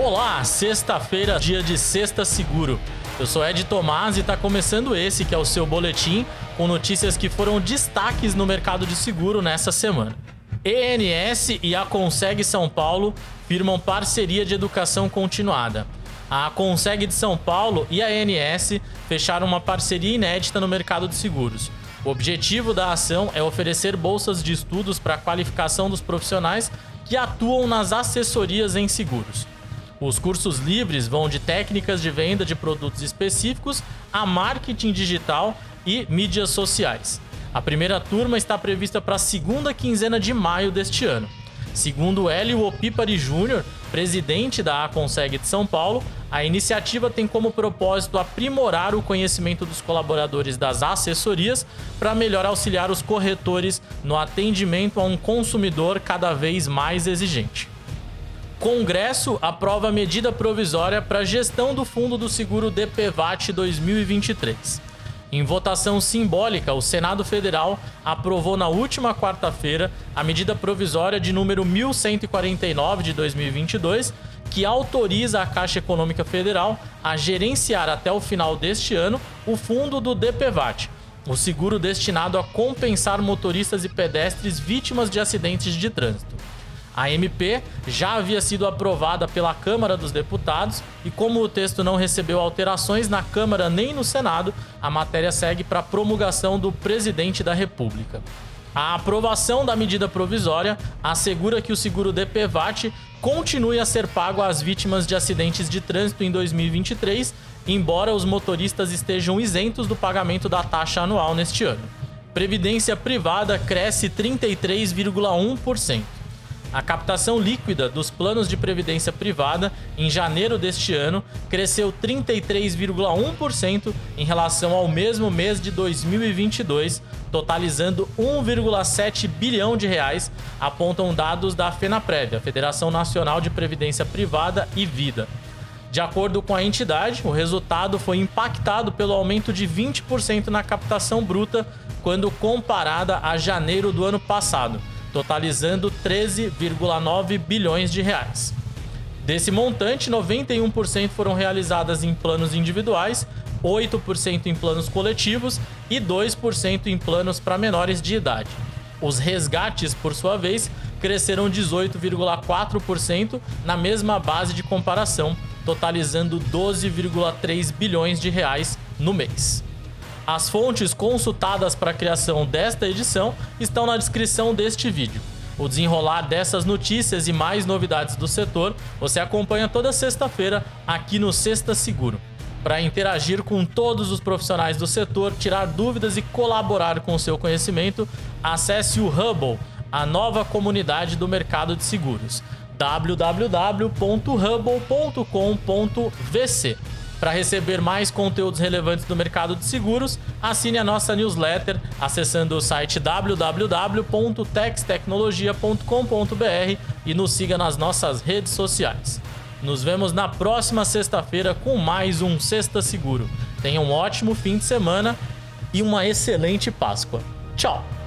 Olá, sexta-feira, dia de Sexta Seguro. Eu sou Ed Tomás e está começando esse que é o seu boletim com notícias que foram destaques no mercado de seguro nessa semana. ENS e a Consegue São Paulo firmam parceria de educação continuada. A Consegue de São Paulo e a ENS fecharam uma parceria inédita no mercado de seguros. O objetivo da ação é oferecer bolsas de estudos para a qualificação dos profissionais que atuam nas assessorias em seguros. Os cursos livres vão de técnicas de venda de produtos específicos a marketing digital e mídias sociais. A primeira turma está prevista para a segunda quinzena de maio deste ano. Segundo Hélio Opipari Júnior, presidente da Aconseg de São Paulo, a iniciativa tem como propósito aprimorar o conhecimento dos colaboradores das assessorias para melhor auxiliar os corretores no atendimento a um consumidor cada vez mais exigente. Congresso aprova medida provisória para gestão do Fundo do Seguro DPVAT 2023. Em votação simbólica, o Senado Federal aprovou na última quarta-feira a medida provisória de número 1149 de 2022, que autoriza a Caixa Econômica Federal a gerenciar até o final deste ano o fundo do DPVAT, o seguro destinado a compensar motoristas e pedestres vítimas de acidentes de trânsito. A MP já havia sido aprovada pela Câmara dos Deputados e, como o texto não recebeu alterações na Câmara nem no Senado, a matéria segue para promulgação do presidente da República. A aprovação da medida provisória assegura que o seguro DPVAT continue a ser pago às vítimas de acidentes de trânsito em 2023, embora os motoristas estejam isentos do pagamento da taxa anual neste ano. Previdência privada cresce 33,1%. A captação líquida dos planos de previdência privada em janeiro deste ano cresceu 33,1% em relação ao mesmo mês de 2022, totalizando 1,7 bilhão de reais, apontam dados da FenaPrev, a Federação Nacional de Previdência Privada e Vida. De acordo com a entidade, o resultado foi impactado pelo aumento de 20% na captação bruta quando comparada a janeiro do ano passado totalizando 13,9 bilhões de reais. Desse montante, 91% foram realizadas em planos individuais, 8% em planos coletivos e 2% em planos para menores de idade. Os resgates, por sua vez, cresceram 18,4% na mesma base de comparação, totalizando 12,3 bilhões de reais no mês. As fontes consultadas para a criação desta edição estão na descrição deste vídeo. O desenrolar dessas notícias e mais novidades do setor você acompanha toda sexta-feira aqui no Sexta Seguro. Para interagir com todos os profissionais do setor, tirar dúvidas e colaborar com o seu conhecimento, acesse o Hubble, a nova comunidade do mercado de seguros. www.hubble.com.vc para receber mais conteúdos relevantes do mercado de seguros, assine a nossa newsletter acessando o site www.textecnologia.com.br e nos siga nas nossas redes sociais. Nos vemos na próxima sexta-feira com mais um Sexta Seguro. Tenha um ótimo fim de semana e uma excelente Páscoa. Tchau!